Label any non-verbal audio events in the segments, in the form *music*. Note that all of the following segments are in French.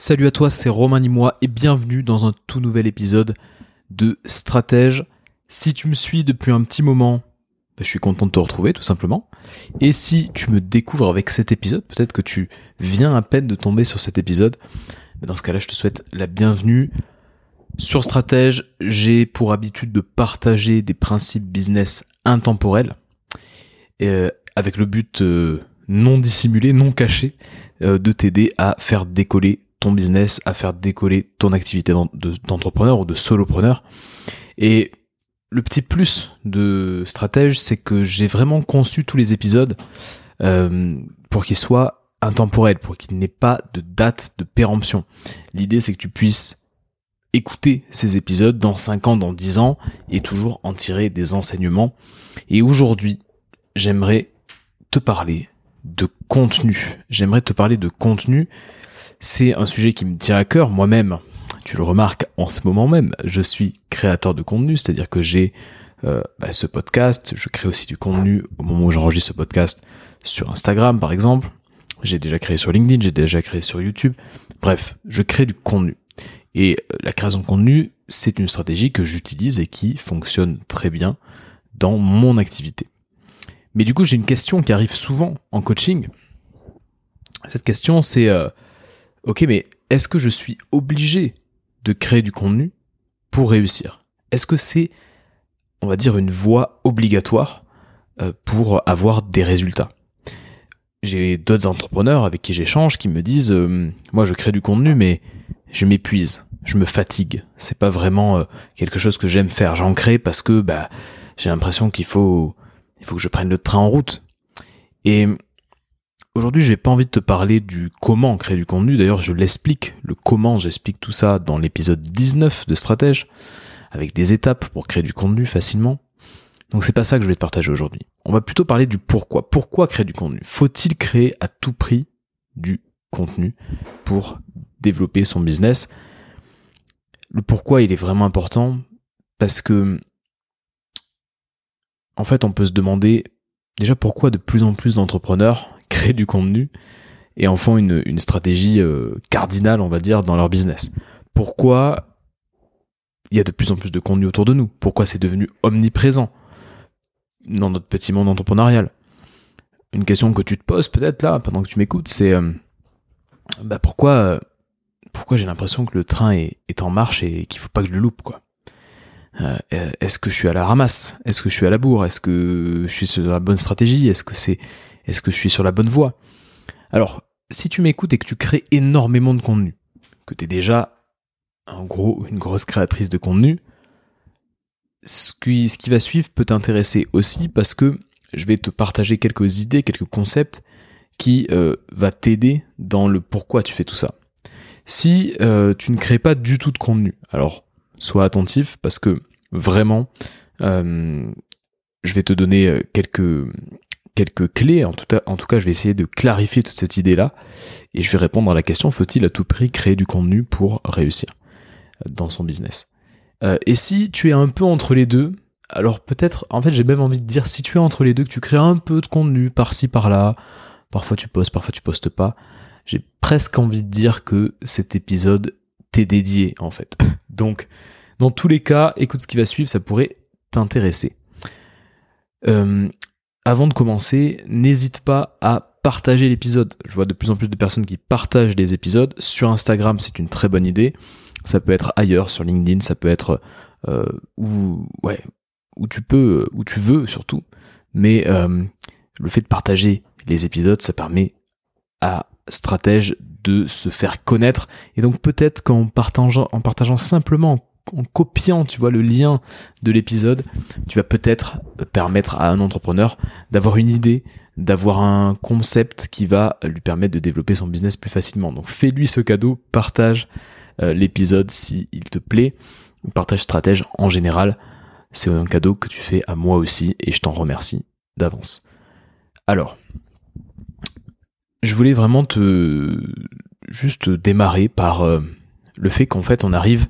Salut à toi, c'est Romain Nimois et bienvenue dans un tout nouvel épisode de Stratège. Si tu me suis depuis un petit moment, bah, je suis content de te retrouver tout simplement. Et si tu me découvres avec cet épisode, peut-être que tu viens à peine de tomber sur cet épisode, bah, dans ce cas-là, je te souhaite la bienvenue. Sur Stratège, j'ai pour habitude de partager des principes business intemporels, euh, avec le but euh, non dissimulé, non caché, euh, de t'aider à faire décoller ton business, à faire décoller ton activité d'entrepreneur ou de solopreneur. Et le petit plus de stratège, c'est que j'ai vraiment conçu tous les épisodes euh, pour qu'ils soient intemporels, pour qu'il n'ait pas de date de péremption. L'idée, c'est que tu puisses écouter ces épisodes dans 5 ans, dans 10 ans, et toujours en tirer des enseignements. Et aujourd'hui, j'aimerais te parler de contenu. J'aimerais te parler de contenu c'est un sujet qui me tient à cœur moi-même. Tu le remarques en ce moment même, je suis créateur de contenu, c'est-à-dire que j'ai euh, bah, ce podcast, je crée aussi du contenu au moment où j'enregistre ce podcast sur Instagram par exemple, j'ai déjà créé sur LinkedIn, j'ai déjà créé sur YouTube, bref, je crée du contenu. Et euh, la création de contenu, c'est une stratégie que j'utilise et qui fonctionne très bien dans mon activité. Mais du coup, j'ai une question qui arrive souvent en coaching. Cette question, c'est euh, Ok, mais est-ce que je suis obligé de créer du contenu pour réussir? Est-ce que c'est, on va dire, une voie obligatoire euh, pour avoir des résultats? J'ai d'autres entrepreneurs avec qui j'échange qui me disent, euh, moi je crée du contenu, mais je m'épuise, je me fatigue. C'est pas vraiment euh, quelque chose que j'aime faire. J'en crée parce que bah, j'ai l'impression qu'il faut, il faut que je prenne le train en route. Et Aujourd'hui, j'ai pas envie de te parler du comment créer du contenu. D'ailleurs, je l'explique, le comment, j'explique tout ça dans l'épisode 19 de Stratège, avec des étapes pour créer du contenu facilement. Donc c'est pas ça que je vais te partager aujourd'hui. On va plutôt parler du pourquoi. Pourquoi créer du contenu? Faut-il créer à tout prix du contenu pour développer son business? Le pourquoi, il est vraiment important parce que en fait, on peut se demander déjà pourquoi de plus en plus d'entrepreneurs du contenu et en font une, une stratégie euh, cardinale, on va dire, dans leur business. Pourquoi il y a de plus en plus de contenu autour de nous? Pourquoi c'est devenu omniprésent dans notre petit monde entrepreneurial? Une question que tu te poses peut-être là, pendant que tu m'écoutes, c'est euh, bah pourquoi, pourquoi j'ai l'impression que le train est, en marche et qu'il faut pas que je le loupe, quoi? Euh, Est-ce que je suis à la ramasse? Est-ce que je suis à la bourre? Est-ce que je suis sur la bonne stratégie? Est-ce que c'est est-ce que je suis sur la bonne voie? Alors, si tu m'écoutes et que tu crées énormément de contenu, que tu es déjà un gros, une grosse créatrice de contenu, ce qui, va suivre peut t'intéresser aussi parce que je vais te partager quelques idées, quelques concepts qui euh, va t'aider dans le pourquoi tu fais tout ça. Si euh, tu ne crées pas du tout de contenu, alors sois attentif parce que vraiment, euh, je vais te donner quelques, quelques clés. En tout, cas, en tout cas, je vais essayer de clarifier toute cette idée-là. Et je vais répondre à la question, faut-il à tout prix créer du contenu pour réussir dans son business? Euh, Et si tu es un peu entre les deux, alors peut-être, en fait j'ai même envie de dire, si tu es entre les deux, que tu crées un peu de contenu par-ci, par-là, parfois tu postes, parfois tu postes pas, j'ai presque envie de dire que cet épisode t'est dédié en fait. *laughs* Donc, dans tous les cas, écoute ce qui va suivre, ça pourrait t'intéresser. Euh, avant de commencer, n'hésite pas à partager l'épisode. Je vois de plus en plus de personnes qui partagent les épisodes. Sur Instagram, c'est une très bonne idée. Ça peut être ailleurs, sur LinkedIn, ça peut être euh, où, tu peux, où tu veux surtout. Mais euh, le fait de partager les épisodes, ça permet à Stratège de se faire connaître. Et donc peut-être qu'en partageant, en partageant simplement en copiant, tu vois, le lien de l'épisode, tu vas peut-être permettre à un entrepreneur d'avoir une idée, d'avoir un concept qui va lui permettre de développer son business plus facilement. Donc fais-lui ce cadeau, partage euh, l'épisode s'il te plaît, partage stratège en général. C'est un cadeau que tu fais à moi aussi et je t'en remercie d'avance. Alors, je voulais vraiment te juste démarrer par euh, le fait qu'en fait on arrive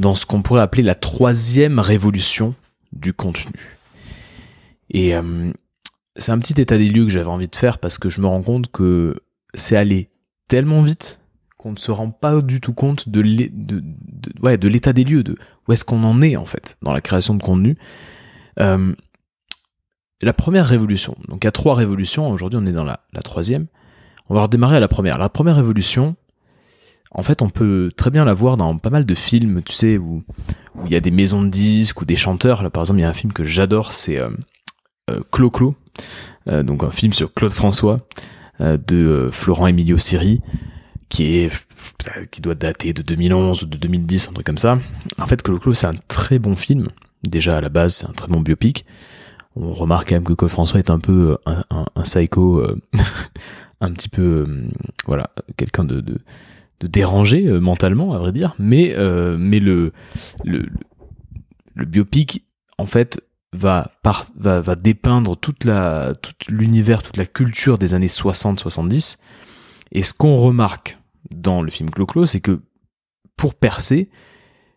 dans ce qu'on pourrait appeler la troisième révolution du contenu. Et euh, c'est un petit état des lieux que j'avais envie de faire parce que je me rends compte que c'est allé tellement vite qu'on ne se rend pas du tout compte de l'état des lieux, de où est-ce qu'on en est en fait dans la création de contenu. Euh, la première révolution, donc il y a trois révolutions, aujourd'hui on est dans la, troisième, on va redémarrer à la première. La première révolution, en fait on peut très bien la voir dans pas mal de films, tu sais, où, il y a des maisons de disques ou des chanteurs. Là par exemple il y a un film que j'adore, c'est euh, euh, Clo-Clo, donc un film sur Claude François de Florent Emilio Siri qui est qui doit dater de 2011 ou de 2010, un truc comme ça. En fait, Clo Clo, c'est un très bon film. Déjà à la base, c'est un très bon biopic. On remarque quand même que Claude François est un peu euh, un, un, psycho, euh, *laughs* un petit peu, euh, voilà, quelqu'un de, de, dérangé mentalement, à vrai dire. Mais mais le, le biopic, en fait, va, par, va, dépeindre toute tout l'univers, toute la culture des années 60-70. Et ce qu'on remarque dans le film Clo-Clo, c'est que pour percer,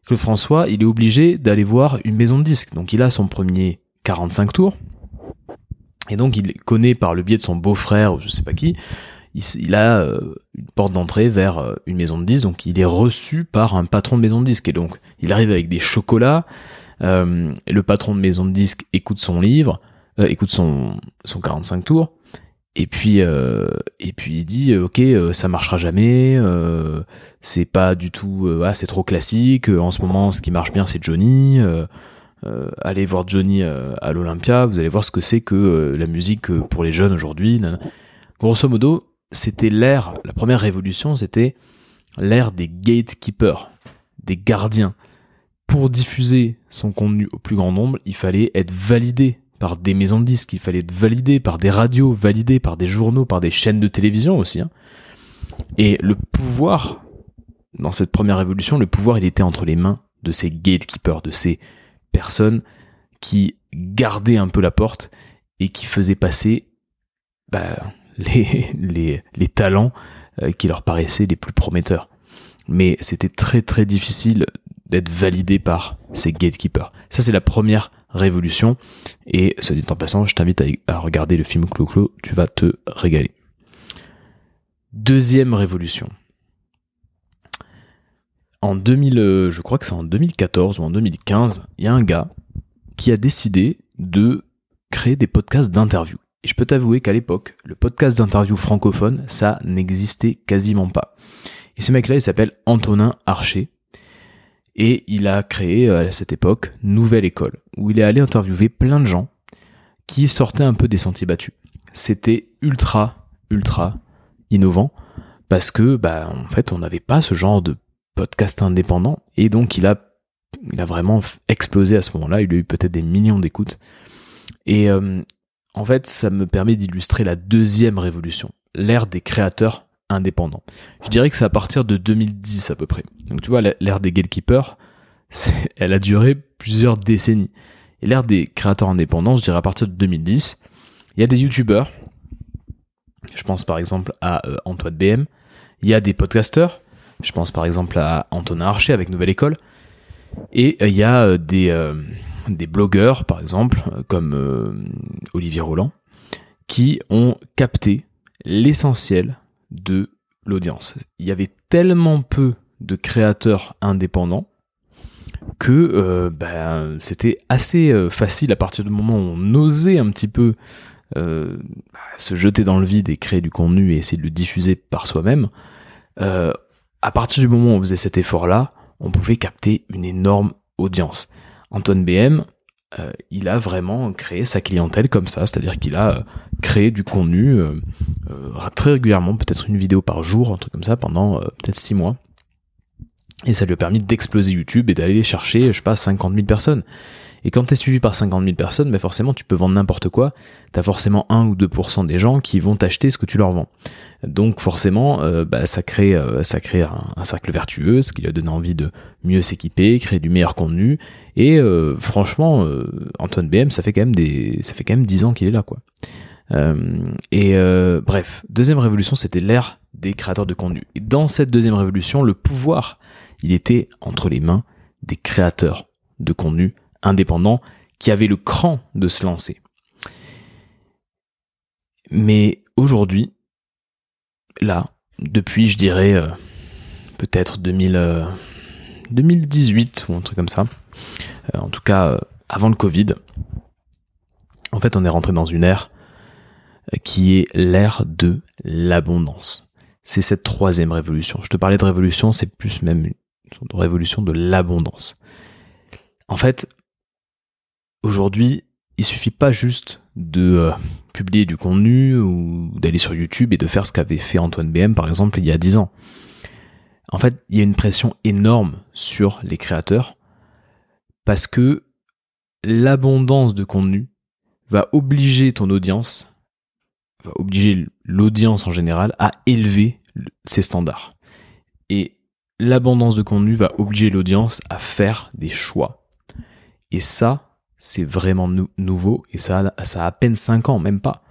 Claude François, il est obligé d'aller voir une maison de disques. Donc il a son premier 45 tours. Et donc il connaît par le biais de son beau-frère ou je sais pas qui, il, a euh, une porte d'entrée vers euh, une maison de disques. Donc il est reçu par un patron de maison de disques. Et donc il arrive avec des chocolats. Euh, le patron de maison de disques écoute son livre, écoute son, son 45 tours. Et puis, et puis il dit, ok, ça marchera jamais, c'est pas du tout, ah, c'est trop classique. En ce moment, ce qui marche bien, c'est Johnny. allez voir Johnny à l'Olympia, vous allez voir ce que c'est que la musique pour les jeunes aujourd'hui. Grosso modo, c'était l'ère, la première révolution, c'était l'ère des gatekeepers, des gardiens. Pour diffuser son contenu au plus grand nombre, il fallait être validé par des maisons de disques, il fallait être validé par des radios, validé par des journaux, par des chaînes de télévision aussi. Hein. Et le pouvoir, dans cette première révolution, le pouvoir, il était entre les mains de ces gatekeepers, de ces personnes qui gardaient un peu la porte et qui faisaient passer bah, les, talents euh, qui leur paraissaient les plus prometteurs. Mais c'était très très difficile d'être validé par ces gatekeepers. Ça, c'est la première révolution. Et ce dit en passant, je t'invite à, regarder le film Clo-Clo, tu vas te régaler. Deuxième révolution. En 2000, euh, je crois que c'est en 2014 ou en 2015, il y a un gars qui a décidé de créer des podcasts d'interview. Et je peux t'avouer qu'à l'époque, le podcast d'interview francophone, ça n'existait quasiment pas. Et ce mec-là, il s'appelle Antonin Archer. Et il a créé euh, à cette époque Nouvelle École, où il est allé interviewer plein de gens qui sortaient un peu des sentiers battus. C'était ultra, ultra innovant parce que, bah, en fait, on n'avait pas ce genre de podcast indépendant et donc il a, il a vraiment explosé à ce moment-là. Il a eu peut-être des millions d'écoutes. Et euh, en fait, ça me permet d'illustrer la deuxième révolution, l'ère des créateurs indépendant. Je dirais que c'est à partir de 2010 à peu près. Donc tu vois, l'ère des gatekeepers, *laughs* elle a duré plusieurs décennies. Et l'ère des créateurs indépendants, je dirais à partir de 2010, il y a des youtubeurs, je pense par exemple à euh, Antoine BM, il y a des podcasteurs, je pense par exemple à Antonin Archer avec Nouvelle École, et euh, il y a euh, des, des blogueurs par exemple, comme Olivier Roland, qui ont capté l'essentiel de l'audience. Il y avait tellement peu de créateurs indépendants que euh, ben, c'était assez euh, facile à partir du moment où on osait un petit peu euh, se jeter dans le vide et créer du contenu et essayer de le diffuser par soi-même. à partir du moment où on faisait cet effort-là, on pouvait capter une énorme audience. Antoine BM, euh, il a vraiment créé sa clientèle comme ça, c'est-à-dire qu'il a euh, créé du contenu euh, très régulièrement, peut-être une vidéo par jour, un truc comme ça, pendant peut-être six mois. Et ça lui a permis d'exploser YouTube et d'aller chercher, je sais pas, 50 000 personnes. Et quand tu es suivi par 50 000 personnes, mais forcément tu peux vendre n'importe quoi. Tu as forcément 1 ou 2% des gens qui vont t'acheter ce que tu leur vends. Donc forcément, euh, bah, ça crée, euh, ça crée un, cercle vertueux, ce qui lui a donné envie de mieux s'équiper, créer du meilleur contenu. Et euh, franchement, Antoine BM, ça fait quand même des, ça fait quand même 10 ans qu'il est là, quoi. et bref, deuxième révolution, c'était l'ère des créateurs de contenu. Et dans cette deuxième révolution, le pouvoir, il était entre les mains des créateurs de contenu indépendants qui avaient le cran de se lancer. Mais aujourd'hui, là, depuis, je dirais, euh, peut-être 2000, 2018 ou un truc comme ça. en tout cas, avant le Covid. En fait, on est rentré dans une ère qui est l'ère de l'abondance. C'est cette troisième révolution. Je te parlais de révolution, c'est plus même une révolution de l'abondance. En fait, aujourd'hui, il suffit pas juste de euh, publier du contenu ou d'aller sur YouTube et de faire ce qu'avait fait Antoine BM par exemple il y a 10 ans. En fait, il y a une pression énorme sur les créateurs parce que l'abondance de contenu va obliger ton audience va obliger l'audience en général à élever ses standards. Et l'abondance de contenu va obliger l'audience à faire des choix. Et ça, c'est vraiment nouveau et ça, ça a à peine 5 ans, même pas.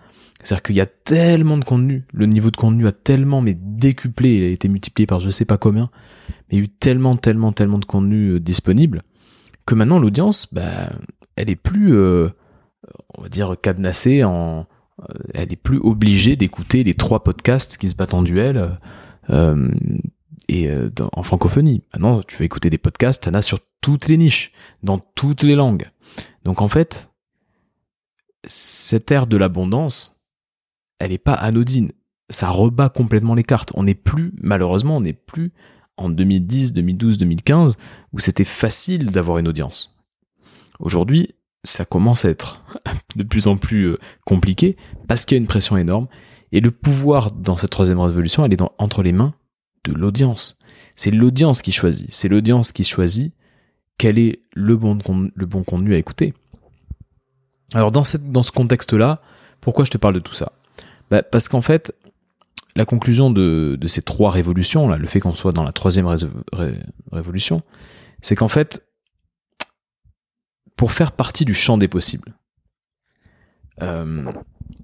C'est-à-dire qu'il y a tellement de contenu, le niveau de contenu a tellement mais décuplé, il a été multiplié par je sais pas combien, mais il y a eu tellement, tellement, tellement de contenu euh, disponible que maintenant l'audience, bah, elle est plus, euh, on va dire, cadenassée en, euh, elle est plus obligée d'écouter les trois podcasts qui se battent en duel et en francophonie. Maintenant, tu vas écouter des podcasts, en as sur toutes les niches, dans toutes les langues. Donc en fait, cette ère de l'abondance, elle n'est pas anodine. Ça rebat complètement les cartes. On n'est plus, malheureusement, on n'est plus en 2010, 2012, 2015, où c'était facile d'avoir une audience. Aujourd'hui, ça commence à être *laughs* de plus en plus euh, compliqué parce qu'il y a une pression énorme. Et le pouvoir dans cette troisième révolution, elle est dans, entre les mains de l'audience. C'est l'audience qui choisit. C'est l'audience qui choisit quel est le bon, contenu à écouter. Alors dans, ce contexte-là, pourquoi je te parle de tout ça? Bah, Parce qu'en fait, la conclusion de, de, ces trois révolutions, là, le fait qu'on soit dans la troisième révolution, c'est qu'en fait, pour faire partie du champ des possibles. Euh,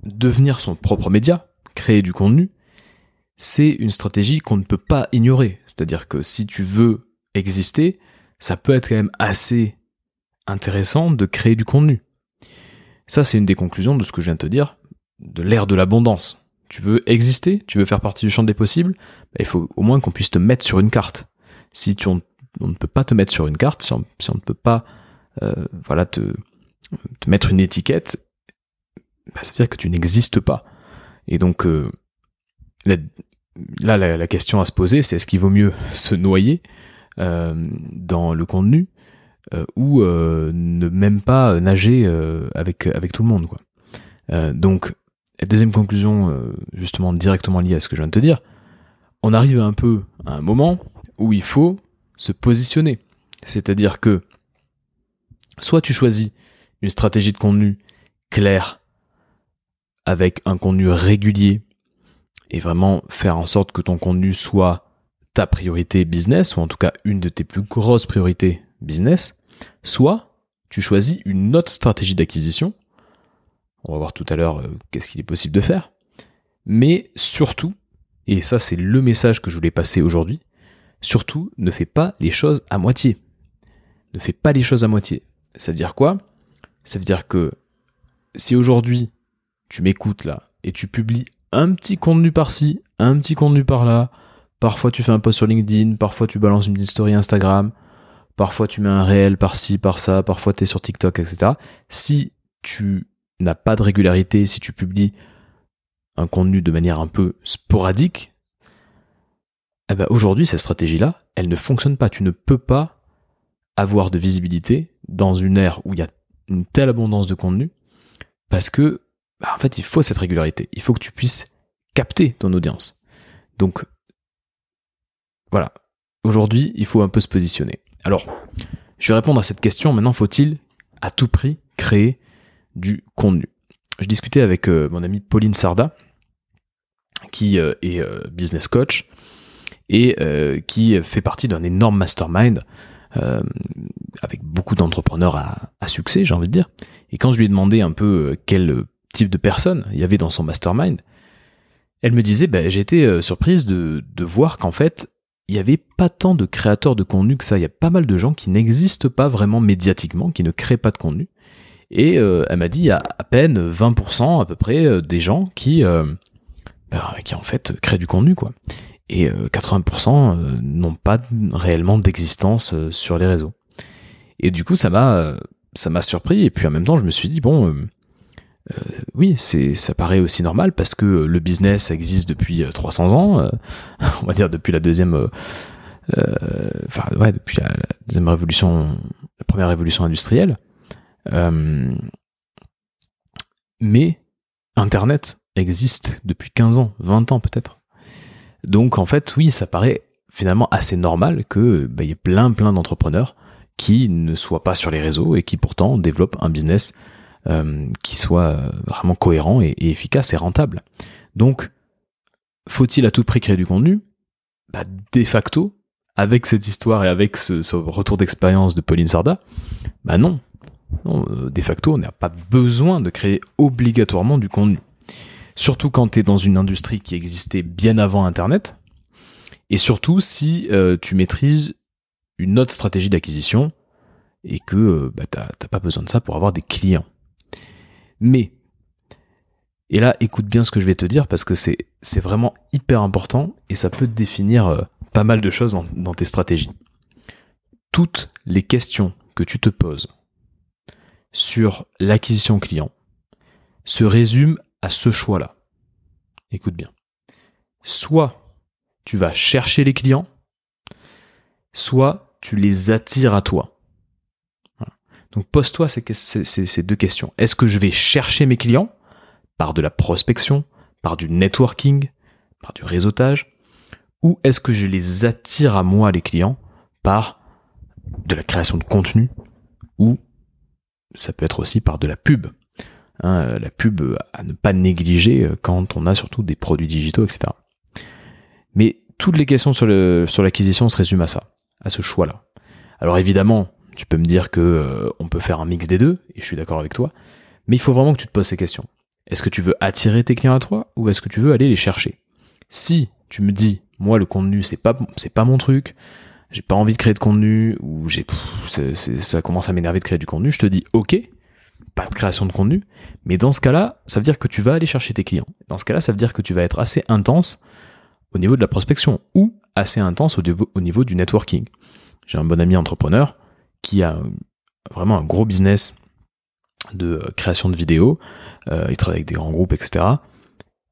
devenir son propre média, créer du contenu, c'est une stratégie qu'on ne peut pas ignorer. C'est-à-dire que si tu veux exister, ça peut être quand même assez intéressant de créer du contenu. Ça, c'est une des conclusions de ce que je viens de te dire, de l'ère de l'abondance. Tu veux exister, tu veux faire partie du champ des possibles, bah, il faut au moins qu'on puisse te mettre sur une carte. Si tu, on, ne peut pas te mettre sur une carte, si on ne peut pas euh, voilà, te, mettre une étiquette, bah, ça veut dire que tu n'existes pas. Et donc, euh, là, la, question à se poser, c'est est-ce qu'il vaut mieux se noyer dans le contenu ou ne même pas nager avec, avec tout le monde. Quoi. donc, deuxième conclusion, justement directement liée à ce que je viens de te dire, on arrive un peu à un moment où il faut se positionner. C'est-à-dire que Soit tu choisis une stratégie de contenu claire, avec un contenu régulier, et vraiment faire en sorte que ton contenu soit ta priorité business, ou en tout cas une de tes plus grosses priorités business, soit tu choisis une autre stratégie d'acquisition. On va voir tout à l'heure euh, qu'est-ce qu'il est possible de faire. Mais surtout, et ça c'est le message que je voulais passer aujourd'hui, surtout ne fais pas les choses à moitié. Ne fais pas les choses à moitié. Ça veut dire quoi? Ça veut dire que si aujourd'hui tu m'écoutes là et tu publies un petit contenu par-ci, un petit contenu par-là, parfois tu fais un post sur LinkedIn, parfois tu balances une story Instagram, parfois tu mets un réel par-ci, par-ça, parfois tu es sur TikTok, etc. Si tu n'as pas de régularité, si tu publies un contenu de manière un peu sporadique, eh ben aujourd'hui, cette stratégie-là, elle ne fonctionne pas. Tu ne peux pas avoir de visibilité dans une ère où il y a une telle abondance de contenu, parce que, bah, en fait, il faut cette régularité. Il faut que tu puisses capter ton audience. Donc, voilà. Aujourd'hui, il faut un peu se positionner. Alors, je vais répondre à cette question. Maintenant, faut-il à tout prix créer du contenu? Je discutais avec euh, mon amie Pauline Sarda, qui euh, est euh, business coach et qui fait partie d'un énorme mastermind avec beaucoup d'entrepreneurs à, succès, j'ai envie de dire. Et quand je lui ai demandé un peu quel type de personne il y avait dans son mastermind, elle me disait, ben, j'ai été surprise de voir qu'en fait, il n'y avait pas tant de créateurs de contenu que ça. Il y a pas mal de gens qui n'existent pas vraiment médiatiquement, qui ne créent pas de contenu. Et elle m'a dit, il y a à peine 20% à peu près des gens qui, ben, qui en fait créent du contenu, quoi. et 80% n'ont pas réellement d'existence sur les réseaux. Et du coup, ça m'a ça m'a surpris et puis en même temps, je me suis dit bon oui, c'est ça paraît aussi normal parce que le business existe depuis 300 ans, *laughs* on va dire depuis la deuxième enfin ouais, depuis la, deuxième révolution la première révolution industrielle. mais Internet existe depuis 15 ans, 20 ans peut-être. Donc en fait, oui, ça paraît finalement assez normal que bah, y ait plein plein d'entrepreneurs qui ne soient pas sur les réseaux et qui pourtant développent un business euh, qui soit vraiment cohérent et, efficace et rentable. Donc, faut-il à tout prix créer du contenu? Bah, De facto, avec cette histoire et avec ce, retour d'expérience de Pauline Sarda, bah non. euh, de facto, on n'a pas besoin de créer obligatoirement du contenu. Surtout quand tu es dans une industrie qui existait bien avant Internet. Et surtout si euh, tu maîtrises une autre stratégie d'acquisition et que euh, bah, tu n'as pas besoin de ça pour avoir des clients. Mais, et là écoute bien ce que je vais te dire parce que c'est vraiment hyper important et ça peut définir euh, pas mal de choses dans tes stratégies. Toutes les questions que tu te poses sur l'acquisition client se résument à ce choix-là. Écoute bien. Soit tu vas chercher les clients, soit tu les attires à toi. Donc pose-toi ces, deux questions. Est-ce que je vais chercher mes clients par de la prospection, par du networking, par du réseautage, ou est-ce que je les attire à moi les clients par de la création de contenu, ou ça peut être aussi par de la pub. Hein, euh, la pub à ne pas négliger euh, quand on a surtout des produits digitaux, etc. Mais toutes les questions sur l'acquisition se résument à ça, à ce choix-là. Alors évidemment, tu peux me dire que euh, on peut faire un mix des deux, et je suis d'accord avec toi, mais il faut vraiment que tu te poses ces questions. Est-ce que tu veux attirer tes clients à toi ou est-ce que tu veux aller les chercher? Si tu me dis, moi le contenu c'est pas c'est pas mon truc, j'ai pas envie de créer de contenu ou j'ai ça commence à m'énerver de créer du contenu, je te dis ok, pas de création de contenu, mais dans ce cas-là, ça veut dire que tu vas aller chercher tes clients. Dans ce cas-là, ça veut dire que tu vas être assez intense au niveau de la prospection ou assez intense au niveau, au niveau du networking. J'ai un bon ami entrepreneur qui a vraiment un gros business de création de vidéos, euh, il travaille avec des grands groupes, etc.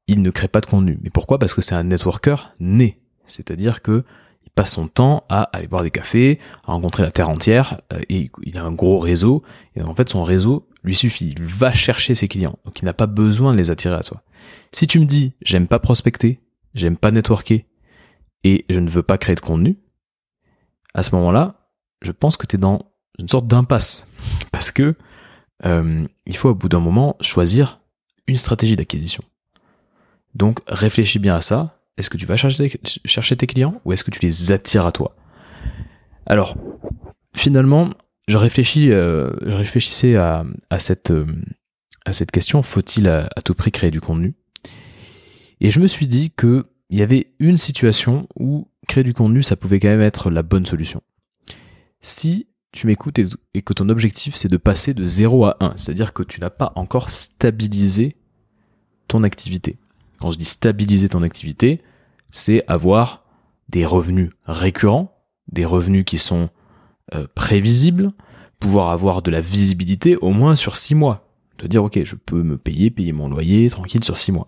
Il ne crée pas de contenu. Mais pourquoi? Parce que c'est un networker né. C'est-à-dire que il passe son temps à aller boire des cafés, à rencontrer la terre entière, euh, et il a un gros réseau. Et en fait, son réseau lui suffit. Il va chercher ses clients. Donc il n'a pas besoin de les attirer à toi. Si tu me dis, j'aime pas prospecter, j'aime pas networker, et je ne veux pas créer de contenu, à ce moment-là, je pense que tu es dans une sorte d'impasse. Parce que euh, il faut au bout d'un moment choisir une stratégie d'acquisition. Donc réfléchis bien à ça est-ce que tu vas chercher, tes clients ou est-ce que tu les attires à toi? Alors, finalement, je, euh, réfléchissais à, cette, euh, à cette question, faut-il à, tout prix créer du contenu? Et je me suis dit qu'il y avait une situation où créer du contenu, ça pouvait quand même être la bonne solution. Si tu m'écoutes et, que ton objectif c'est de passer de 0 à 1, c'est-à-dire que tu n'as pas encore stabilisé ton activité. Quand je dis stabiliser ton activité, c'est avoir des revenus récurrents, des revenus qui sont euh, prévisibles, pouvoir avoir de la visibilité au moins sur six mois. Te dire, ok, je peux me payer, payer mon loyer tranquille sur six mois.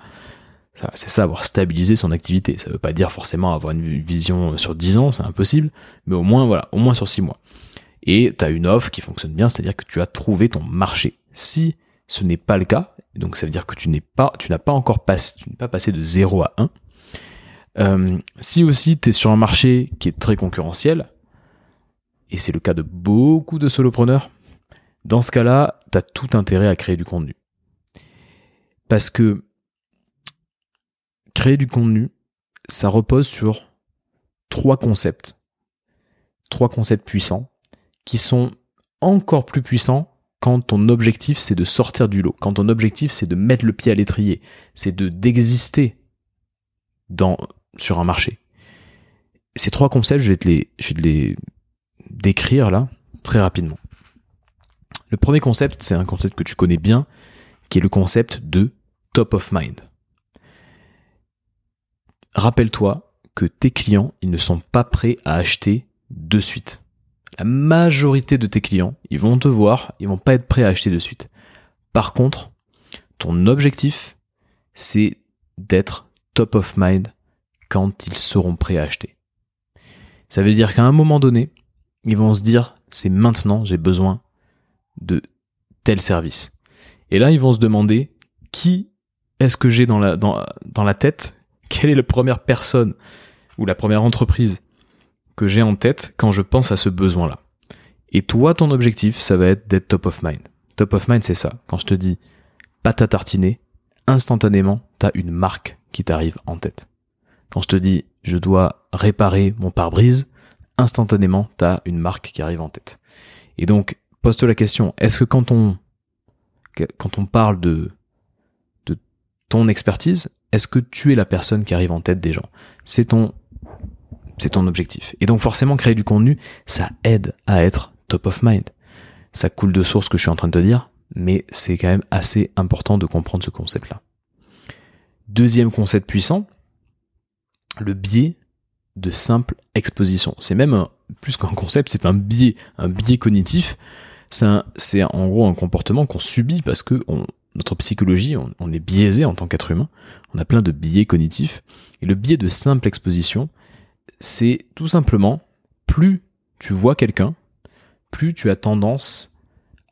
C'est ça, avoir stabilisé son activité. Ça veut pas dire forcément avoir une vision sur dix ans, c'est impossible, mais au moins, voilà, au moins sur six mois. Et tu as une offre qui fonctionne bien, c'est-à-dire que tu as trouvé ton marché. Si ce n'est pas le cas, donc ça veut dire que tu n'es pas, n'as pas encore passé, tu n'es pas passé de 0 à 1. Euh, si aussi tu es sur un marché qui est très concurrentiel, et c'est le cas de beaucoup de solopreneurs, dans ce cas-là, tu as tout intérêt à créer du contenu. Parce que créer du contenu, ça repose sur trois concepts. Trois concepts puissants qui sont encore plus puissants quand ton objectif c'est de sortir du lot, quand ton objectif c'est de mettre le pied à l'étrier, c'est de d'exister dans sur un marché. Ces trois concepts, je vais te je vais les décrire là très rapidement. Le premier concept, c'est un concept que tu connais bien, qui est le concept de top of mind. Rappelle-toi que tes clients, ils ne sont pas prêts à acheter de suite. La majorité de tes clients, ils vont te voir, ils vont pas être prêts à acheter de suite. Par contre, ton objectif, c'est d'être top of mind quand ils seront prêts à acheter. Ça veut dire qu'à un moment donné, ils vont se dire, c'est maintenant, j'ai besoin de tel service. Et là, ils vont se demander, qui est-ce que j'ai dans la, dans, dans la tête Quelle est la première personne ou la première entreprise que j'ai en tête quand je pense à ce besoin-là Et toi, ton objectif, ça va être d'être top of mind. Top of mind, c'est ça. Quand je te dis pâte à tartiner, instantanément, tu as une marque qui t'arrive en tête. Quand je te dis je dois réparer mon pare-brise, instantanément, tu as une marque qui arrive en tête. Et donc, pose-toi la question, est-ce que quand on, parle de ton expertise, est-ce que tu es la personne qui arrive en tête des gens? C'est ton, c'est ton objectif. Et donc forcément, créer du contenu, ça aide à être top of mind. Ça coule de source ce que je suis en train de te dire, mais c'est quand même assez important de comprendre ce concept-là. Deuxième concept puissant, le biais de simple exposition. C'est même plus qu'un concept, c'est un biais, un biais cognitif. C'est en gros un comportement qu'on subit parce que notre psychologie, on, est biaisé en tant qu'être humain. On a plein de biais cognitifs. Et le biais de simple exposition, c'est tout simplement plus tu vois quelqu'un, plus tu as tendance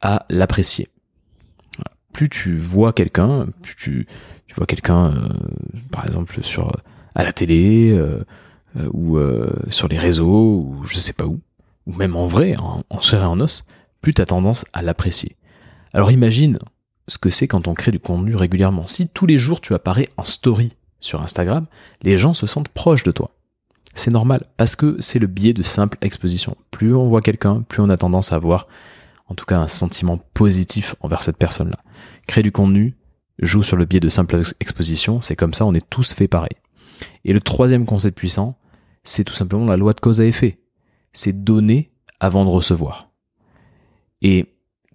à l'apprécier. Plus tu vois quelqu'un, plus tu, vois quelqu'un, euh, par exemple, à la télé, euh, euh, ou sur les réseaux, ou je sais pas où, ou même en vrai, en, en et en os, plus tu as tendance à l'apprécier. Alors imagine ce que c'est quand on crée du contenu régulièrement. Si tous les jours tu apparais en story sur Instagram, les gens se sentent proches de toi. C'est normal, parce que c'est le biais de simple exposition. Plus on voit quelqu'un, plus on a tendance à avoir, en tout cas, un sentiment positif envers cette personne-là. Créer du contenu joue sur le biais de simple exposition, c'est comme ça, on est tous fait pareil. Et le troisième concept puissant, c'est tout simplement la loi de cause à effet. C'est donner avant de recevoir. Et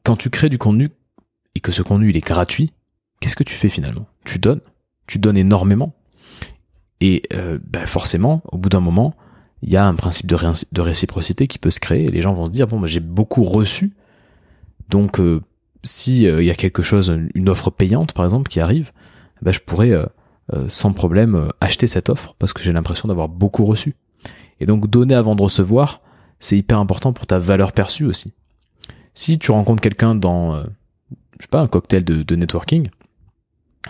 quand tu crées du contenu et que ce contenu il est gratuit, qu'est-ce que tu fais finalement? Tu donnes. Tu donnes énormément. Et euh, ben forcément, au bout d'un moment, il y a un principe de, réciprocité qui peut se créer. Les gens vont se dire bon, ben, j'ai beaucoup reçu, donc euh, si euh, il y a quelque chose, une offre payante par exemple qui arrive, ben, je pourrais euh, sans problème euh, acheter cette offre parce que j'ai l'impression d'avoir beaucoup reçu. Et donc donner avant de recevoir, c'est hyper important pour ta valeur perçue aussi. Si tu rencontres quelqu'un dans, euh, je sais pas, un cocktail de, networking,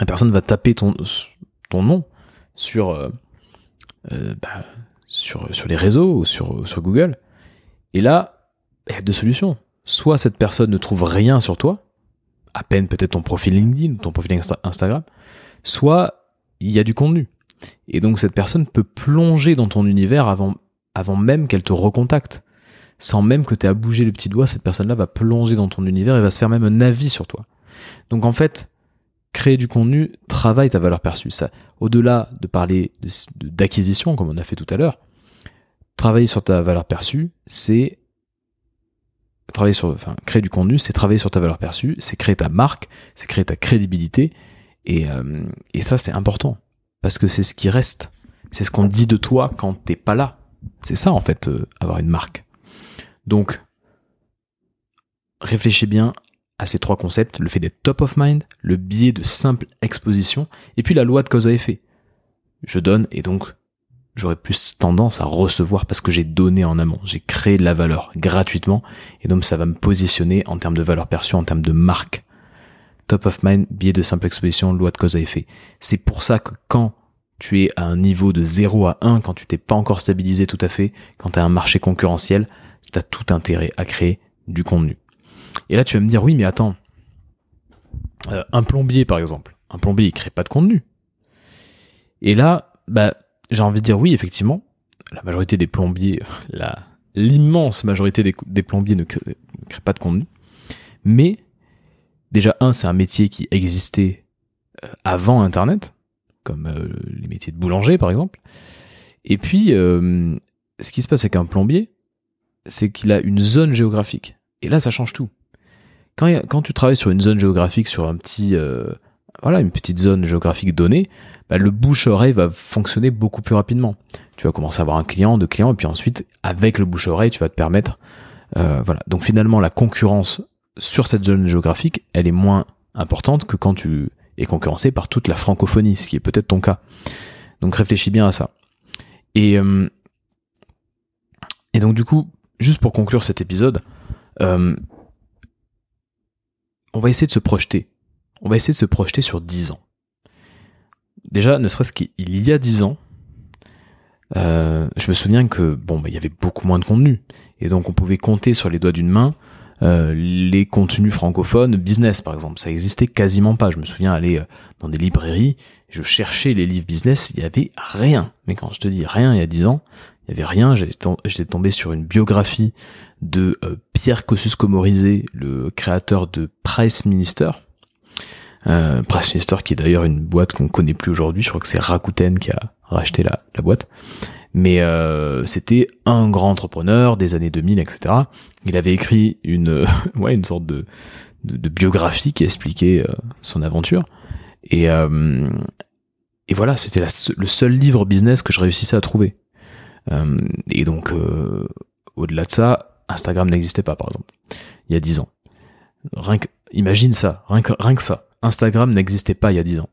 la personne va taper ton, nom sur, bah, sur, les réseaux ou sur, Google. Et là, il y a deux solutions. Soit cette personne ne trouve rien sur toi, à peine peut-être ton profil LinkedIn ou ton profil Instagram, soit il y a du contenu. Et donc cette personne peut plonger dans ton univers avant même qu'elle te recontacte. Sans même que tu aies à bouger le petit doigt, cette personne-là va plonger dans ton univers et va se faire même un avis sur toi. Donc en fait, créer du contenu travaille ta valeur perçue. Ça, au-delà de parler d'acquisition, comme on a fait tout à l'heure, travailler sur ta valeur perçue, c'est travailler sur, enfin, créer du contenu, c'est travailler sur ta valeur perçue, c'est créer ta marque, c'est créer ta crédibilité, et, euh, ça, c'est important. Parce que c'est ce qui reste. C'est ce qu'on dit de toi quand t'es pas là. C'est ça, en fait, euh, avoir une marque. Donc, réfléchis bien à ces trois concepts. Le fait d'être top of mind, le biais de simple exposition, et puis la loi de cause à effet. Je donne, et donc, j'aurais plus tendance à recevoir parce que j'ai donné en amont. J'ai créé de la valeur gratuitement, et donc ça va me positionner en termes de valeur perçue, en termes de marque top of mind, biais de simple exposition, loi de cause à effet. C'est pour ça que quand tu es à un niveau de 0 à 1, quand tu t'es pas encore stabilisé tout à fait, quand tu as un marché concurrentiel, tu as tout intérêt à créer du contenu. Et là, tu vas me dire, oui, mais attends, euh, un plombier, par exemple, un plombier, il crée pas de contenu. Et là, bah, j'ai envie de dire, oui, effectivement, la majorité des plombiers, *laughs* l'immense majorité des, plombiers ne créent pas de contenu. Mais déjà, un, c'est un métier qui existait euh, avant Internet, comme euh, les métiers de boulanger par exemple. Et puis, ce qui se passe avec un plombier, c'est qu'il a une zone géographique. Et là, ça change tout. Quand, tu travailles sur une zone géographique, sur un petit, voilà, une petite zone géographique donnée, bah, le bouche-oreille va fonctionner beaucoup plus rapidement. Tu vas commencer à avoir un client, deux clients, et puis ensuite, avec le bouche-oreille, tu vas te permettre, euh, voilà. Donc finalement, la concurrence sur cette zone géographique, elle est moins importante que quand tu es concurrencé par toute la francophonie, ce qui est peut-être ton cas. Donc réfléchis bien à ça. Et, euh, et donc du coup, juste pour conclure cet épisode, euh, on va essayer de se projeter. On va essayer de se projeter sur 10 ans. Déjà, ne serait-ce qu'il y a 10 ans, euh, je me souviens que bon, bah, y avait beaucoup moins de contenu, et donc on pouvait compter sur les doigts d'une main euh, les contenus francophones business par exemple. Ça existait quasiment pas. Je me souviens aller euh, dans des librairies, je cherchais les livres business, il y avait rien. Mais quand je te dis rien, il y a 10 ans, il y avait rien. J'étais tombé sur une biographie de Pierre Kosciusko-Morizet, le créateur de Price Minister. Euh, Price Minister qui est d'ailleurs une boîte qu'on connaît plus aujourd'hui. Je crois que c'est Rakuten qui a racheté la boîte. Mais euh, c'était un grand entrepreneur des années 2000, etc. Il avait écrit une, *laughs* ouais, une sorte de, de, biographie qui expliquait euh, son aventure. Et, euh, et voilà, c'était le seul livre business que je réussissais à trouver. Euh, et donc, au-delà de ça, Instagram n'existait pas, par exemple, il y a 10 ans. Rien que, imagine ça, rien que, rien que ça. Instagram n'existait pas il y a 10 ans.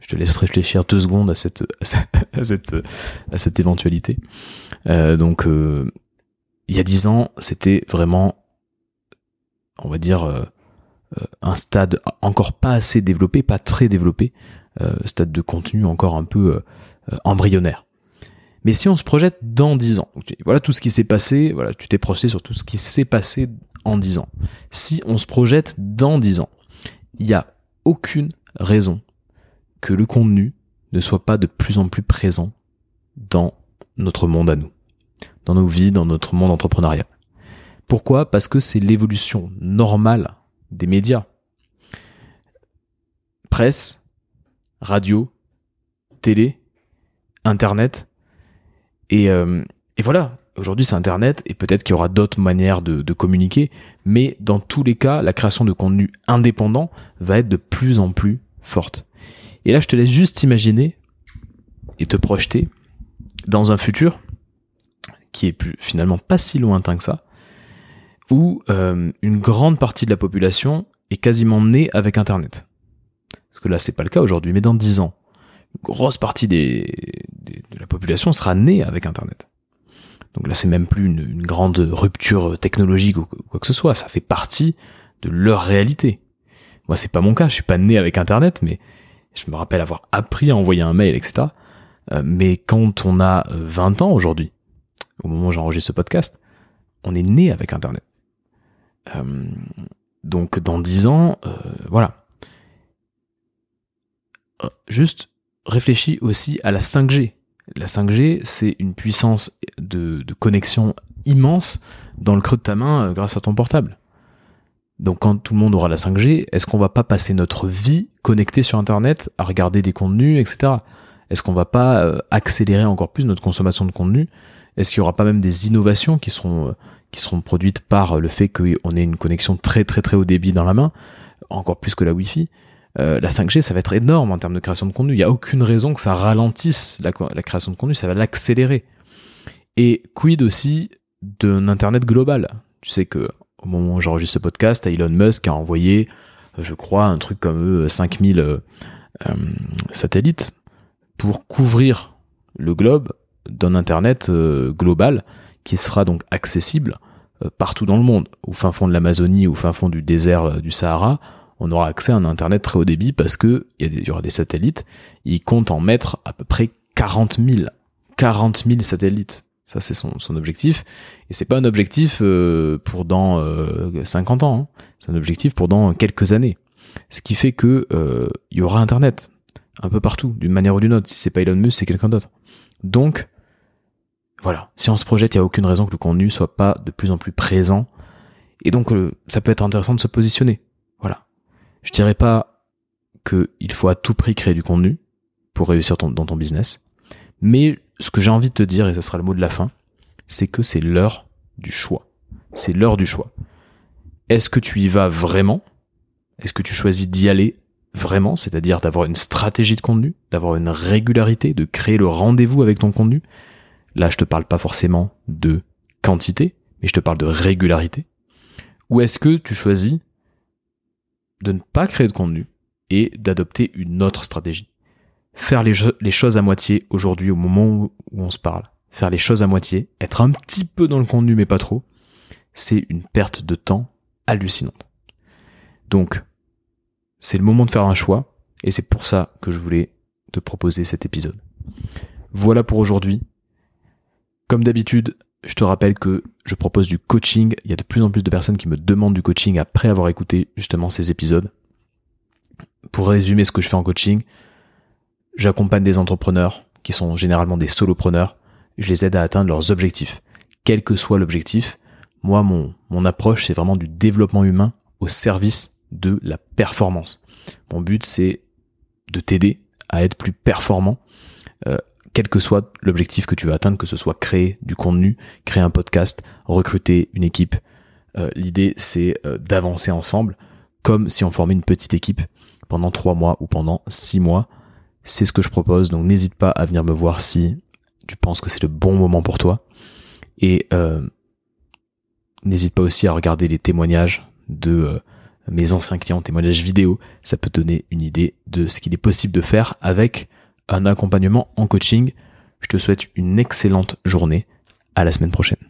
Je te laisse réfléchir deux secondes à cette, *laughs* à cette, à cette, éventualité. Euh, donc, euh, il y a 10 ans, c'était vraiment, on va dire, euh, un stade encore pas assez développé, pas très développé, stade de contenu encore un peu embryonnaire. Mais si on se projette dans 10 ans, voilà tout ce qui s'est passé, voilà, tu t'es projeté sur tout ce qui s'est passé en 10 ans. Si on se projette dans 10 ans, il n'y a aucune raison que le contenu ne soit pas de plus en plus présent dans notre monde à nous, dans nos vies, dans notre monde entrepreneurial. Pourquoi? Parce que c'est l'évolution normale des médias. Presse, radio, télé, Internet. Et, euh, et voilà, Aujourd'hui, c'est Internet et peut-être qu'il y aura d'autres manières de, communiquer, mais dans tous les cas, la création de contenu indépendant va être de plus en plus forte. Et là, je te laisse juste imaginer et te projeter dans un futur qui est finalement pas si lointain que ça, où euh, une grande partie de la population est quasiment née avec Internet. Parce que là, c'est pas le cas aujourd'hui, mais dans 10 ans, une grosse partie de la population sera née avec Internet. Donc là, c'est même plus une, grande rupture technologique ou quoi que ce soit. Ça fait partie de leur réalité. Moi, c'est pas mon cas. Je suis pas né avec Internet, mais je me rappelle avoir appris à envoyer un mail, etc. Euh, mais quand on a 20 ans aujourd'hui, au moment où j'enregistre ce podcast, on est né avec Internet. Euh, donc dans 10 ans, euh, voilà. Juste réfléchis aussi à la 5G. La 5G, c'est une puissance de, connexion immense dans le creux de ta main grâce à ton portable. Donc quand tout le monde aura la 5G, est-ce qu'on va pas passer notre vie connecté sur Internet à regarder des contenus, etc. Est-ce qu'on va pas euh, accélérer encore plus notre consommation de contenu? Est-ce qu'il y aura pas même des innovations qui seront euh, qui seront produites par le fait qu'on ait une connexion très très très haut débit dans la main, encore plus que la Wi-Fi? Euh, la 5G, ça va être énorme en termes de création de contenu. Il n'y a aucune raison que ça ralentisse la, création de contenu, ça va l'accélérer. Et quid aussi d'un Internet global? Tu sais que au moment où j'enregistre ce podcast, Elon Musk a envoyé, euh, je crois, un truc comme 5000 euh, satellites pour couvrir le globe d'un Internet global qui sera donc accessible partout dans le monde, au fin fond de l'Amazonie, au fin fond du désert du Sahara, on aura accès à un Internet très haut débit parce que il y, aura des satellites. Ils comptent en mettre à peu près 40 000. 40 000 satellites. Ça, c'est son, objectif. Et c'est pas un objectif euh, pour dans 50 euh, ans. Hein. C'est un objectif pour dans quelques années. Ce qui fait que euh, il y aura Internet un peu partout, d'une manière ou d'une autre. Si c'est pas Elon Musk, c'est quelqu'un d'autre. Donc, voilà. Si on se projette, il n'y a aucune raison que le contenu soit pas de plus en plus présent. Et donc, ça peut être intéressant de se positionner. Voilà. Je dirais pas qu'il faut à tout prix créer du contenu pour réussir dans ton business. Mais ce que j'ai envie de te dire, et ce sera le mot de la fin, c'est que c'est l'heure du choix. C'est l'heure du choix. Est-ce que tu y vas vraiment? Est-ce que tu choisis d'y aller vraiment, c'est-à-dire d'avoir une stratégie de contenu, d'avoir une régularité, de créer le rendez-vous avec ton contenu? Là, je te parle pas forcément de quantité, mais je te parle de régularité. Ou est-ce que tu choisis de ne pas créer de contenu et d'adopter une autre stratégie? Faire les, choses à moitié aujourd'hui au moment où on se parle, faire les choses à moitié, être un petit peu dans le contenu mais pas trop, c'est une perte de temps hallucinante. Donc, c'est le moment de faire un choix, et c'est pour ça que je voulais te proposer cet épisode. Voilà pour aujourd'hui. Comme d'habitude, je te rappelle que je propose du coaching. Il y a de plus en plus de personnes qui me demandent du coaching après avoir écouté justement ces épisodes. Pour résumer ce que je fais en coaching, j'accompagne des entrepreneurs qui sont généralement des solopreneurs. Je les aide à atteindre leurs objectifs. Quel que soit l'objectif, moi, mon, mon approche, c'est vraiment du développement humain au service de la performance. Mon but, c'est de t'aider à être plus performant, euh, quel que soit l'objectif que tu veux atteindre, que ce soit créer du contenu, créer un podcast, recruter une équipe. Euh, l'idée, c'est euh, d'avancer ensemble, comme si on formait une petite équipe pendant trois mois ou pendant six mois. C'est ce que je propose, donc n'hésite pas à venir me voir si tu penses que c'est le bon moment pour toi. Et n'hésite pas aussi à regarder les témoignages de mes anciens clients, témoignages vidéo, ça peut donner une idée de ce qu'il est possible de faire avec un accompagnement en coaching. Je te souhaite une excellente journée. À la semaine prochaine.